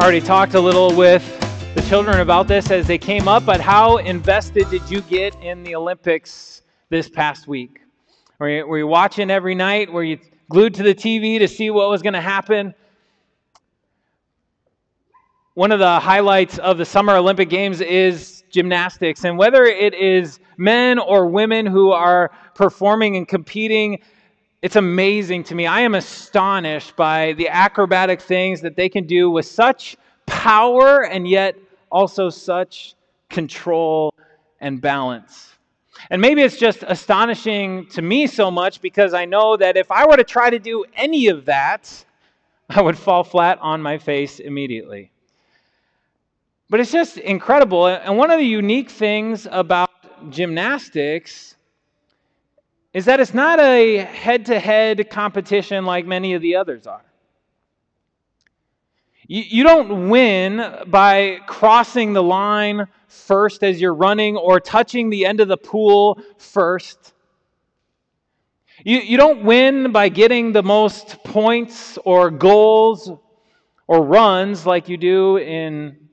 already talked a little with the children about this as they came up, but how invested did you get in the Olympics this past week? Were you, were you watching every night? Were you glued to the TV to see what was going to happen? One of the highlights of the Summer Olympic Games is gymnastics. And whether it is men or women who are performing and competing, it's amazing to me. I am astonished by the acrobatic things that they can do with such power and yet also such control and balance. And maybe it's just astonishing to me so much because I know that if I were to try to do any of that, I would fall flat on my face immediately. But it's just incredible. And one of the unique things about gymnastics is that it's not a head to head competition like many of the others are. You, you don't win by crossing the line first as you're running or touching the end of the pool first. You, you don't win by getting the most points or goals or runs like you do in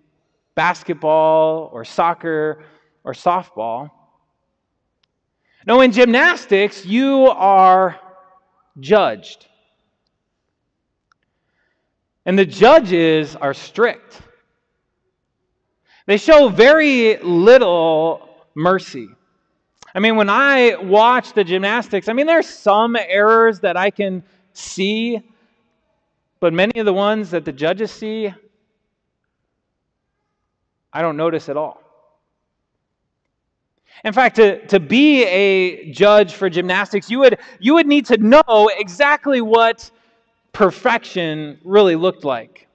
basketball or soccer or softball. No, in gymnastics, you are judged. And the judges are strict. They show very little mercy. I mean, when I watch the gymnastics, I mean, there's some errors that I can see, but many of the ones that the judges see, I don't notice at all. In fact, to, to be a judge for gymnastics, you would, you would need to know exactly what perfection really looked like.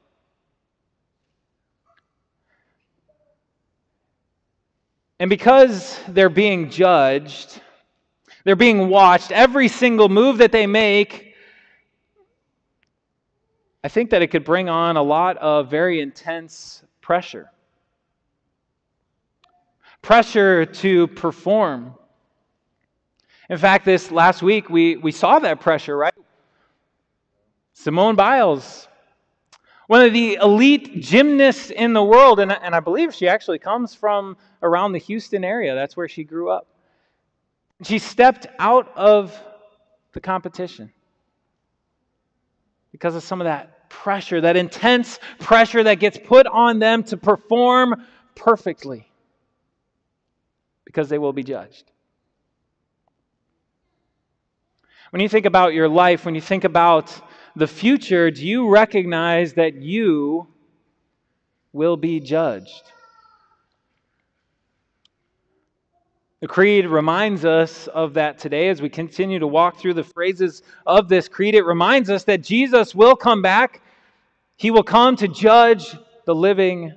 And because they're being judged, they're being watched, every single move that they make, I think that it could bring on a lot of very intense pressure. Pressure to perform. In fact, this last week we, we saw that pressure, right? Simone Biles, one of the elite gymnasts in the world, and, and I believe she actually comes from around the Houston area. That's where she grew up. She stepped out of the competition because of some of that pressure, that intense pressure that gets put on them to perform perfectly because they will be judged. When you think about your life, when you think about the future, do you recognize that you will be judged? The Creed reminds us of that today as we continue to walk through the phrases of this Creed. It reminds us that Jesus will come back. He will come to judge the living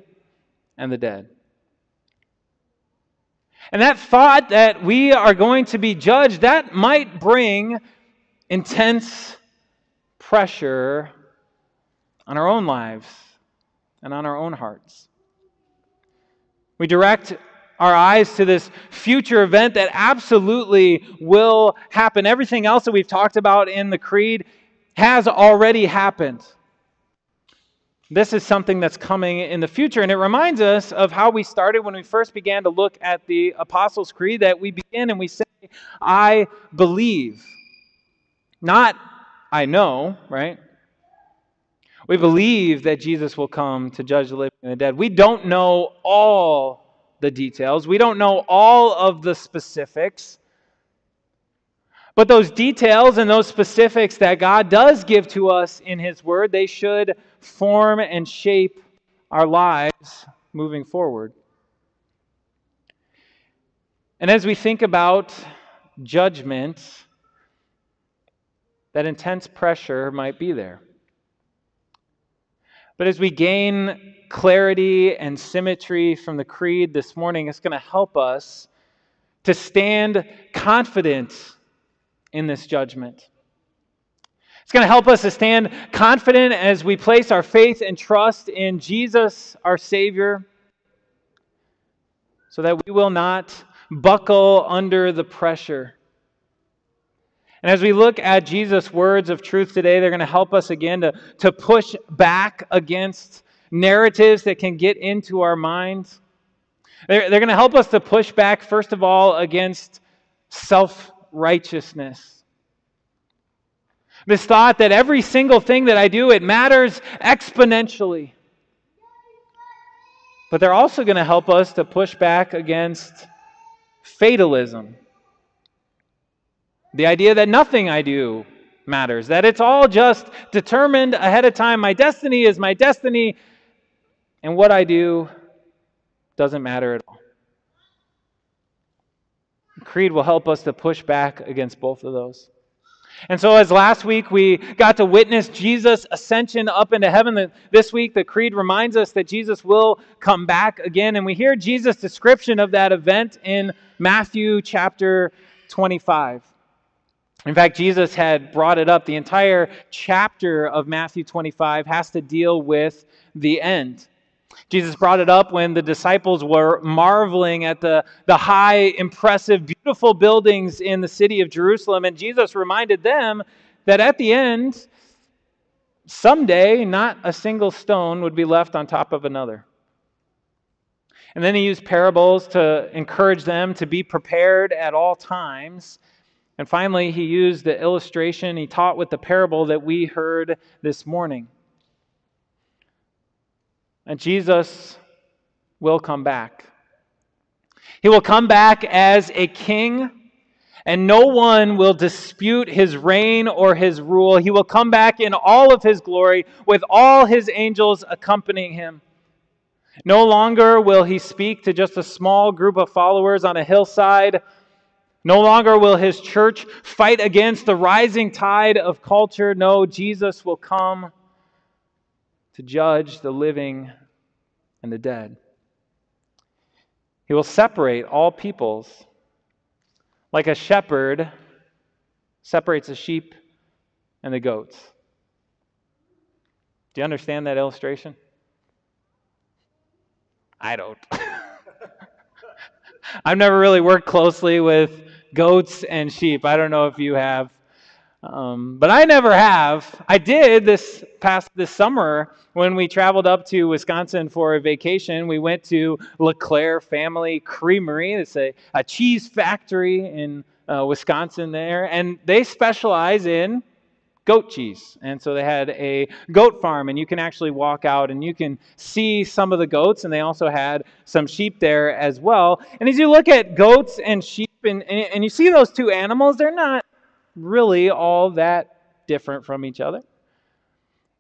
and the dead. And that thought that we are going to be judged, that might bring intense pressure on our own lives and on our own hearts. We direct our eyes to this future event that absolutely will happen. Everything else that we've talked about in the Creed has already happened. This is something that's coming in the future. And it reminds us of how we started when we first began to look at the Apostles' Creed that we begin and we say, I believe. Not I know, right? We believe that Jesus will come to judge the living and the dead. We don't know all the details, we don't know all of the specifics. But those details and those specifics that God does give to us in His Word, they should form and shape our lives moving forward. And as we think about judgment, that intense pressure might be there. But as we gain clarity and symmetry from the creed this morning, it's going to help us to stand confident in this judgment. It's going to help us to stand confident as we place our faith and trust in Jesus, our Savior, so that we will not buckle under the pressure and as we look at Jesus' words of truth today, they're going to help us again to, to push back against narratives that can get into our minds. They're, they're going to help us to push back, first of all, against self righteousness. This thought that every single thing that I do, it matters exponentially. But they're also going to help us to push back against fatalism. The idea that nothing I do matters, that it's all just determined ahead of time. My destiny is my destiny, and what I do doesn't matter at all. Creed will help us to push back against both of those. And so, as last week we got to witness Jesus' ascension up into heaven, this week the Creed reminds us that Jesus will come back again. And we hear Jesus' description of that event in Matthew chapter 25. In fact, Jesus had brought it up. The entire chapter of Matthew 25 has to deal with the end. Jesus brought it up when the disciples were marveling at the, the high, impressive, beautiful buildings in the city of Jerusalem. And Jesus reminded them that at the end, someday, not a single stone would be left on top of another. And then he used parables to encourage them to be prepared at all times. And finally, he used the illustration, he taught with the parable that we heard this morning. And Jesus will come back. He will come back as a king, and no one will dispute his reign or his rule. He will come back in all of his glory with all his angels accompanying him. No longer will he speak to just a small group of followers on a hillside. No longer will his church fight against the rising tide of culture. No, Jesus will come to judge the living and the dead. He will separate all peoples like a shepherd separates the sheep and the goats. Do you understand that illustration? I don't. I've never really worked closely with goats and sheep. I don't know if you have. Um, but I never have. I did this past this summer when we traveled up to Wisconsin for a vacation. We went to LaClare Family Creamery. It's a, a cheese factory in uh, Wisconsin there, and they specialize in goat cheese. And so they had a goat farm, and you can actually walk out and you can see some of the goats, and they also had some sheep there as well. And as you look at goats and sheep, and, and you see those two animals, they're not really all that different from each other.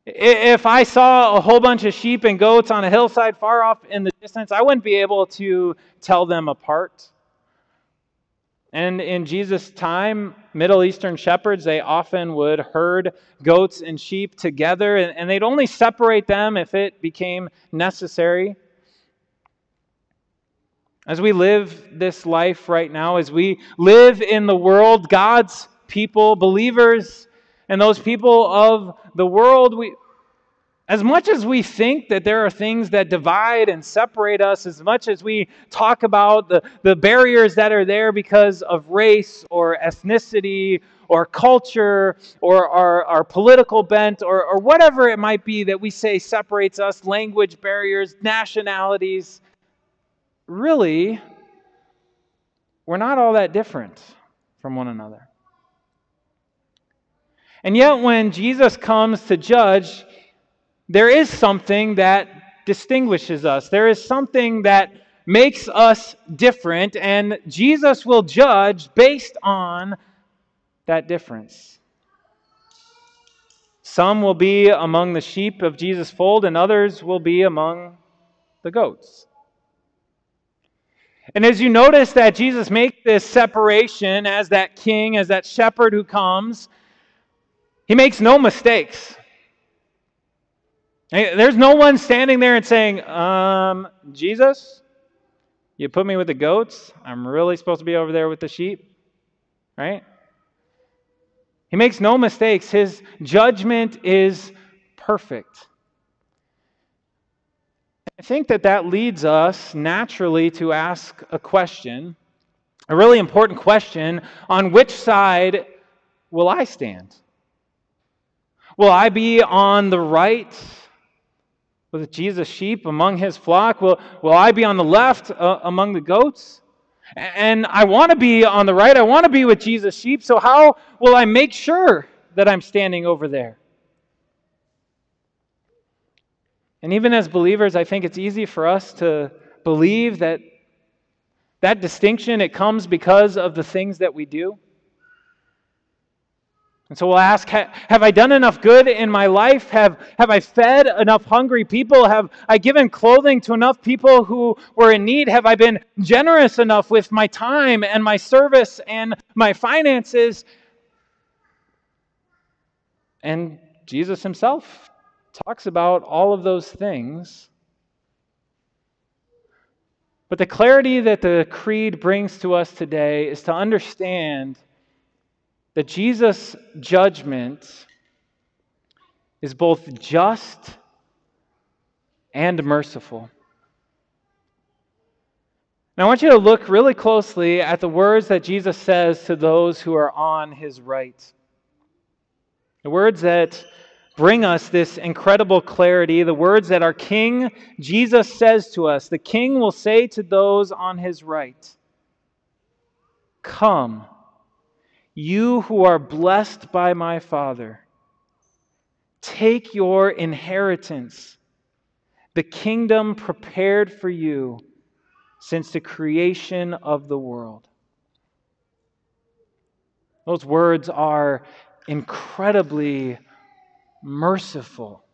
If I saw a whole bunch of sheep and goats on a hillside far off in the distance, I wouldn't be able to tell them apart. And in Jesus' time, Middle Eastern shepherds, they often would herd goats and sheep together, and they'd only separate them if it became necessary. As we live this life right now, as we live in the world, God's people, believers, and those people of the world, we, as much as we think that there are things that divide and separate us, as much as we talk about the, the barriers that are there because of race or ethnicity or culture or our, our political bent or, or whatever it might be that we say separates us, language barriers, nationalities, really, we're not all that different from one another. And yet, when Jesus comes to judge, there is something that distinguishes us. There is something that makes us different, and Jesus will judge based on that difference. Some will be among the sheep of Jesus' fold, and others will be among the goats. And as you notice that Jesus makes this separation as that king, as that shepherd who comes, he makes no mistakes. There's no one standing there and saying, um, Jesus, you put me with the goats. I'm really supposed to be over there with the sheep. Right? He makes no mistakes. His judgment is perfect. I think that that leads us naturally to ask a question, a really important question on which side will I stand? Will I be on the right with Jesus' sheep among his flock? Will, will I be on the left uh, among the goats? And I want to be on the right. I want to be with Jesus' sheep. So, how will I make sure that I'm standing over there? And even as believers, I think it's easy for us to believe that that distinction it comes because of the things that we do. And so we'll ask Have I done enough good in my life? Have, have I fed enough hungry people? Have I given clothing to enough people who were in need? Have I been generous enough with my time and my service and my finances? And Jesus himself talks about all of those things. But the clarity that the Creed brings to us today is to understand that Jesus' judgment is both just and merciful. Now, I want you to look really closely at the words that Jesus says to those who are on his right. The words that bring us this incredible clarity, the words that our King Jesus says to us. The King will say to those on his right, Come you who are blessed by my Father, take your inheritance, the kingdom prepared for you since the creation of the world. Those words are incredibly merciful.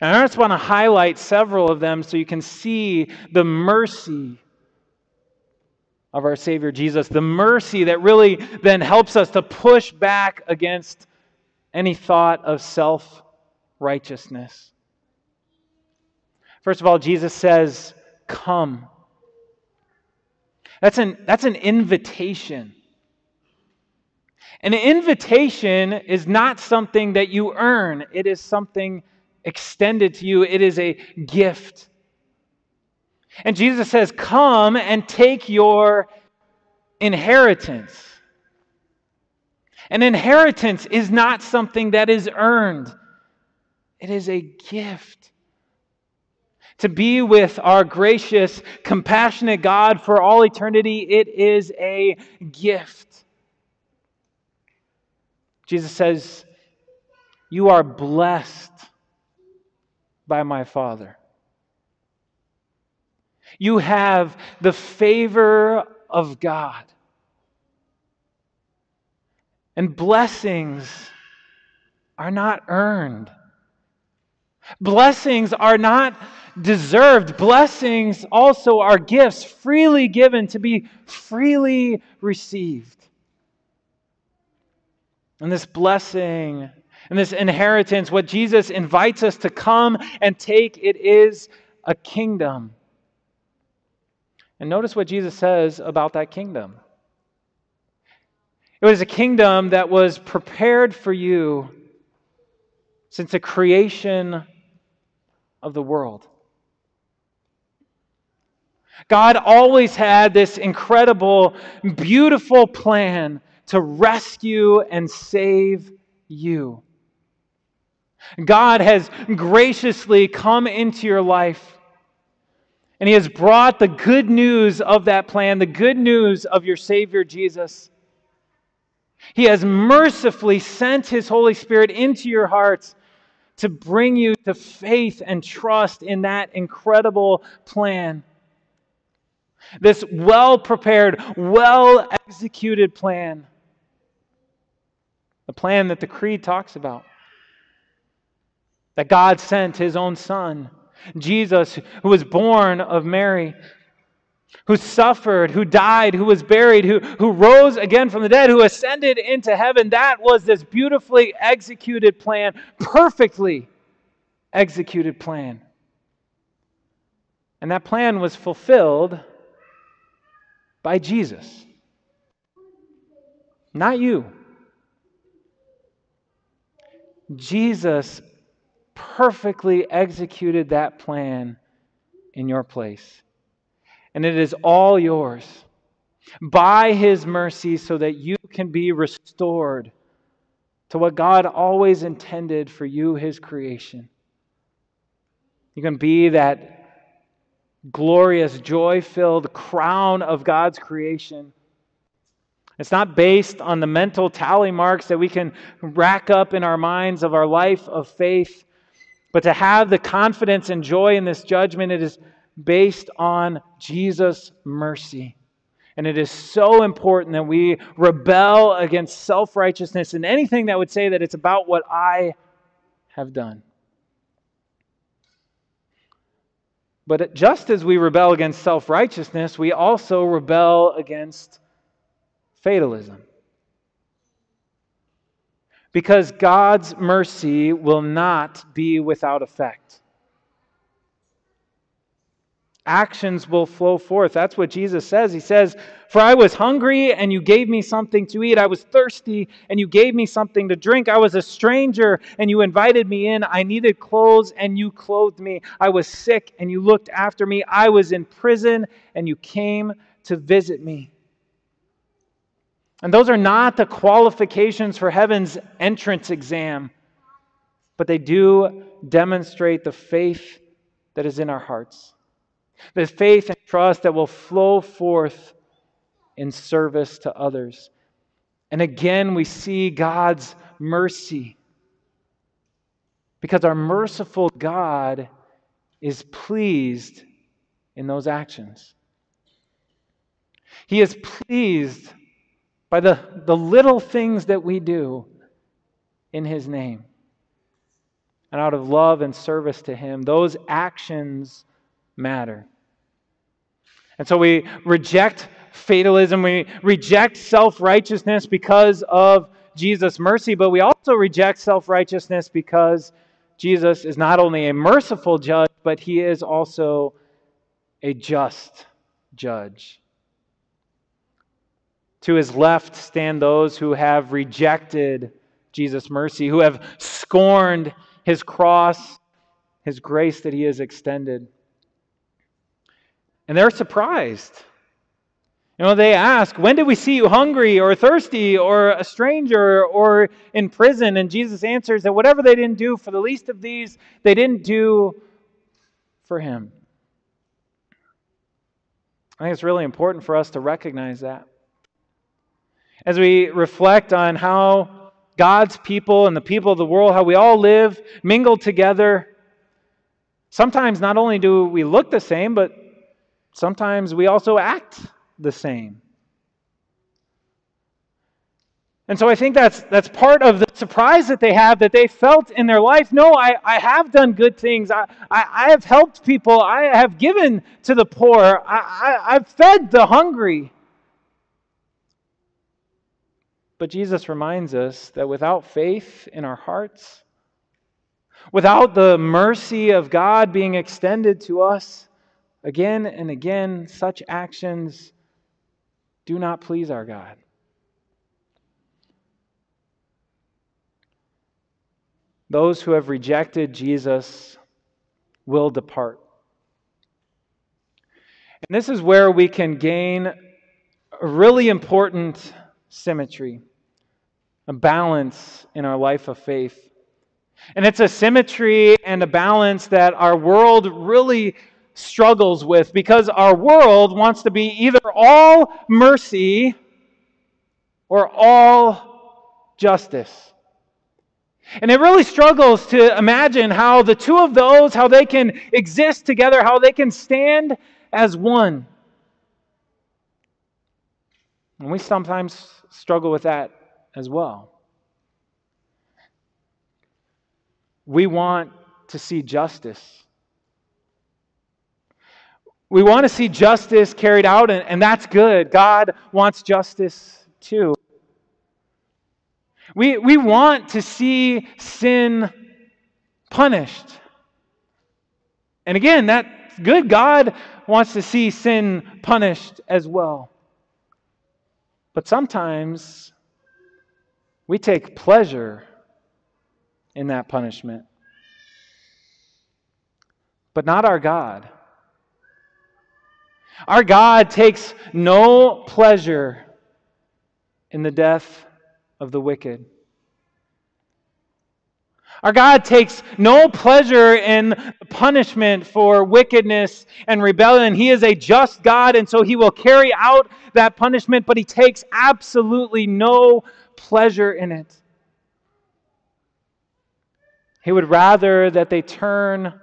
And I just want to highlight several of them so you can see the mercy of our Savior Jesus, the mercy that really then helps us to push back against any thought of self righteousness. First of all, Jesus says, Come. That's an, that's an invitation. An invitation is not something that you earn, it is something extended to you, it is a gift. And Jesus says, Come and take your inheritance. An inheritance is not something that is earned, it is a gift. To be with our gracious, compassionate God for all eternity, it is a gift. Jesus says, You are blessed by my Father. You have the favor of God. And blessings are not earned. Blessings are not deserved. Blessings also are gifts freely given to be freely received. And this blessing and this inheritance, what Jesus invites us to come and take, it is a kingdom. And notice what Jesus says about that kingdom. It was a kingdom that was prepared for you since the creation of the world. God always had this incredible, beautiful plan to rescue and save you. God has graciously come into your life and he has brought the good news of that plan, the good news of your Savior Jesus. He has mercifully sent his Holy Spirit into your hearts to bring you to faith and trust in that incredible plan. This well prepared, well executed plan. The plan that the Creed talks about. That God sent his own Son Jesus, who was born of Mary, who suffered, who died, who was buried, who, who rose again from the dead, who ascended into heaven. That was this beautifully executed plan, perfectly executed plan. And that plan was fulfilled by Jesus, not you. Jesus perfectly executed that plan in your place. And it is all yours by His mercy so that you can be restored to what God always intended for you, His creation. You can be that glorious, joy filled crown of God's creation. It's not based on the mental tally marks that we can rack up in our minds of our life of faith, but to have the confidence and joy in this judgment, it is based on Jesus' mercy. And it is so important that we rebel against self righteousness and anything that would say that it's about what I have done. But just as we rebel against self righteousness, we also rebel against fatalism. Because God's mercy will not be without effect actions will flow forth. That's what Jesus says. He says, For I was hungry, and you gave me something to eat. I was thirsty, and you gave me something to drink. I was a stranger, and you invited me in. I needed clothes, and you clothed me. I was sick, and you looked after me. I was in prison, and you came to visit me. And those are not the qualifications for heaven's entrance exam, but they do demonstrate the faith that is in our hearts the faith and trust that will flow forth in service to others. And again, we see God's mercy because our merciful God is pleased in those actions. He is pleased by the, the little things that we do in His name. And out of love and service to Him, those actions matter. And so we reject fatalism, we reject self righteousness because of Jesus' mercy, but we also reject self righteousness because Jesus is not only a merciful judge, but he is also a just judge. To his left stand those who have rejected Jesus' mercy, who have scorned his cross, his grace that he has extended. And they're surprised. You know, they ask, When did we see you hungry or thirsty or a stranger or in prison? And Jesus answers that whatever they didn't do for the least of these, they didn't do for him. I think it's really important for us to recognize that. As we reflect on how God's people and the people of the world, how we all live, mingle together, sometimes not only do we look the same, but sometimes we also act the same. And so I think that's, that's part of the surprise that they have that they felt in their life. No, I, I have done good things. I, I, I have helped people. I have given to the poor. I, I, I've fed the hungry. But Jesus reminds us that without faith in our hearts, without the mercy of God being extended to us, Again and again, such actions do not please our God. Those who have rejected Jesus will depart. And this is where we can gain a really important symmetry, a balance in our life of faith. And it's a symmetry and a balance that our world really struggles with because our world wants to be either all mercy or all justice. And it really struggles to imagine how the two of those, how they can exist together, how they can stand as one. And we sometimes struggle with that as well. We want to see justice. We want to see justice carried out, and, and that's good. God wants justice too. We, we want to see sin punished. And again, that's good. God wants to see sin punished as well. But sometimes we take pleasure in that punishment. But not our God. Our God takes no pleasure in the death of the wicked. Our God takes no pleasure in punishment for wickedness and rebellion. He is a just God, and so he will carry out that punishment, but he takes absolutely no pleasure in it. He would rather that they turn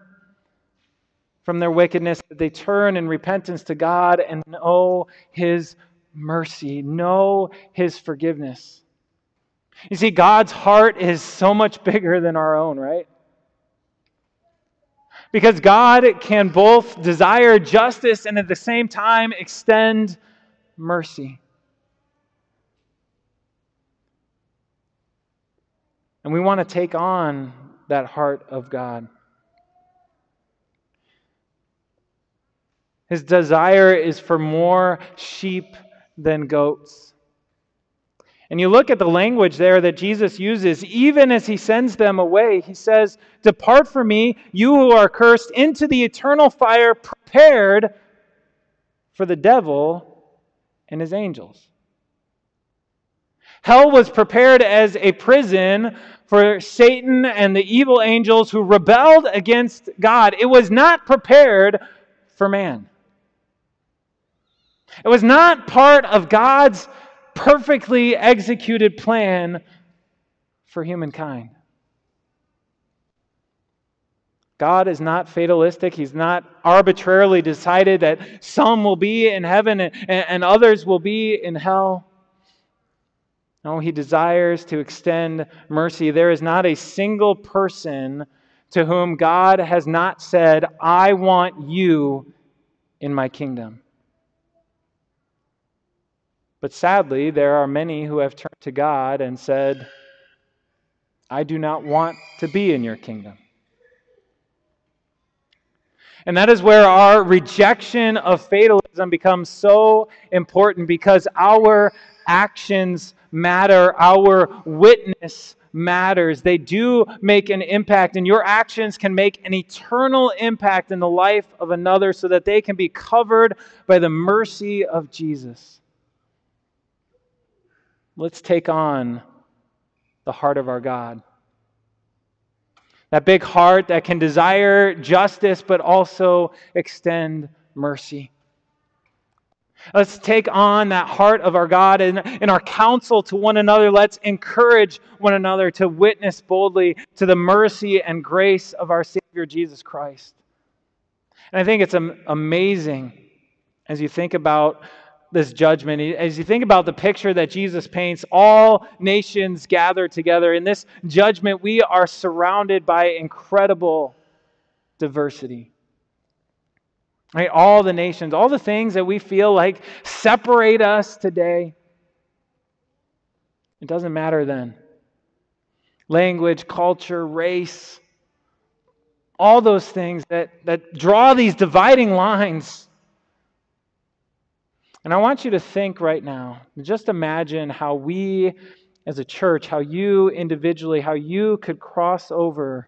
from their wickedness, that they turn in repentance to God and know his mercy, know his forgiveness. You see, God's heart is so much bigger than our own, right? Because God can both desire justice and at the same time extend mercy. And we want to take on that heart of God. His desire is for more sheep than goats. And you look at the language there that Jesus uses, even as he sends them away, he says, Depart from me, you who are cursed, into the eternal fire prepared for the devil and his angels. Hell was prepared as a prison for Satan and the evil angels who rebelled against God. It was not prepared for man. It was not part of God's perfectly executed plan for humankind. God is not fatalistic. He's not arbitrarily decided that some will be in heaven and, and, others will be in hell. No, He desires to extend mercy. There is not a single person to whom God has not said, I want you in my kingdom. But sadly, there are many who have turned to God and said, I do not want to be in your kingdom. And that is where our rejection of fatalism becomes so important because our actions matter, our witness matters. They do make an impact, and your actions can make an eternal impact in the life of another so that they can be covered by the mercy of Jesus. Let's take on the heart of our God. That big heart that can desire justice but also extend mercy. Let's take on that heart of our God and in our counsel to one another. Let's encourage one another to witness boldly to the mercy and grace of our Savior Jesus Christ. And I think it's amazing as you think about this judgment. As you think about the picture that Jesus paints, all nations gathered together. In this judgment, we are surrounded by incredible diversity. Right? All the nations, all the things that we feel like separate us today. It doesn't matter then. Language, culture, race, all those things that, that draw these dividing lines and I want you to think right now, just imagine how we as a church, how you individually, how you could cross over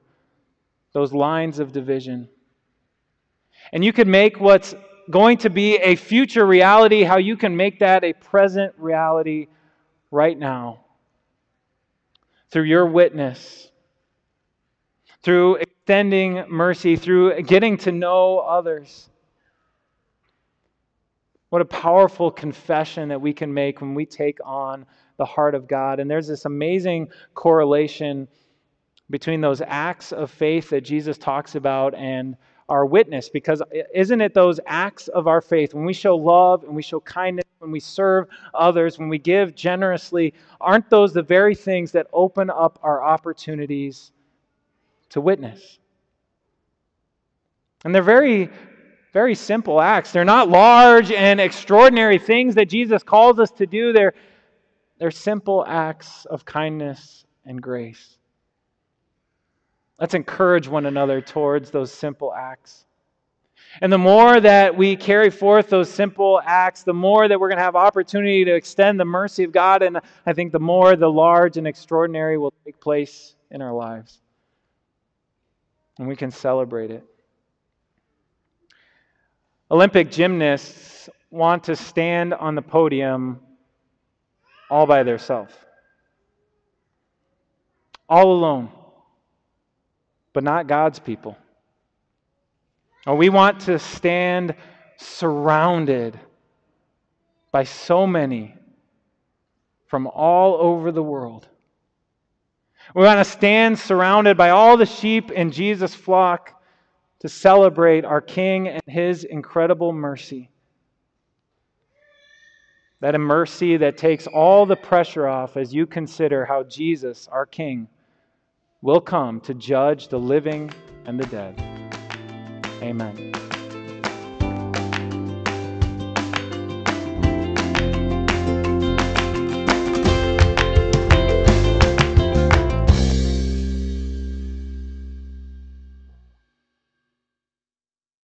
those lines of division. And you could make what's going to be a future reality, how you can make that a present reality right now through your witness, through extending mercy, through getting to know others. What a powerful confession that we can make when we take on the heart of God. And there's this amazing correlation between those acts of faith that Jesus talks about and our witness because isn't it those acts of our faith when we show love and we show kindness when we serve others when we give generously aren't those the very things that open up our opportunities to witness and they're very very simple acts. They're not large and extraordinary things that Jesus calls us to do. They're, they're simple acts of kindness and grace. Let's encourage one another towards those simple acts. And the more that we carry forth those simple acts, the more that we're going to have opportunity to extend the mercy of God. And I think the more the large and extraordinary will take place in our lives. And we can celebrate it. Olympic gymnasts want to stand on the podium all by themselves, all alone. but not God's people. Oh, we want to stand surrounded by so many from all over the world. We want to stand surrounded by all the sheep in Jesus' flock to celebrate our King and his incredible mercy. That a mercy that takes all the pressure off as you consider how Jesus, our King, will come to judge the living and the dead. Amen.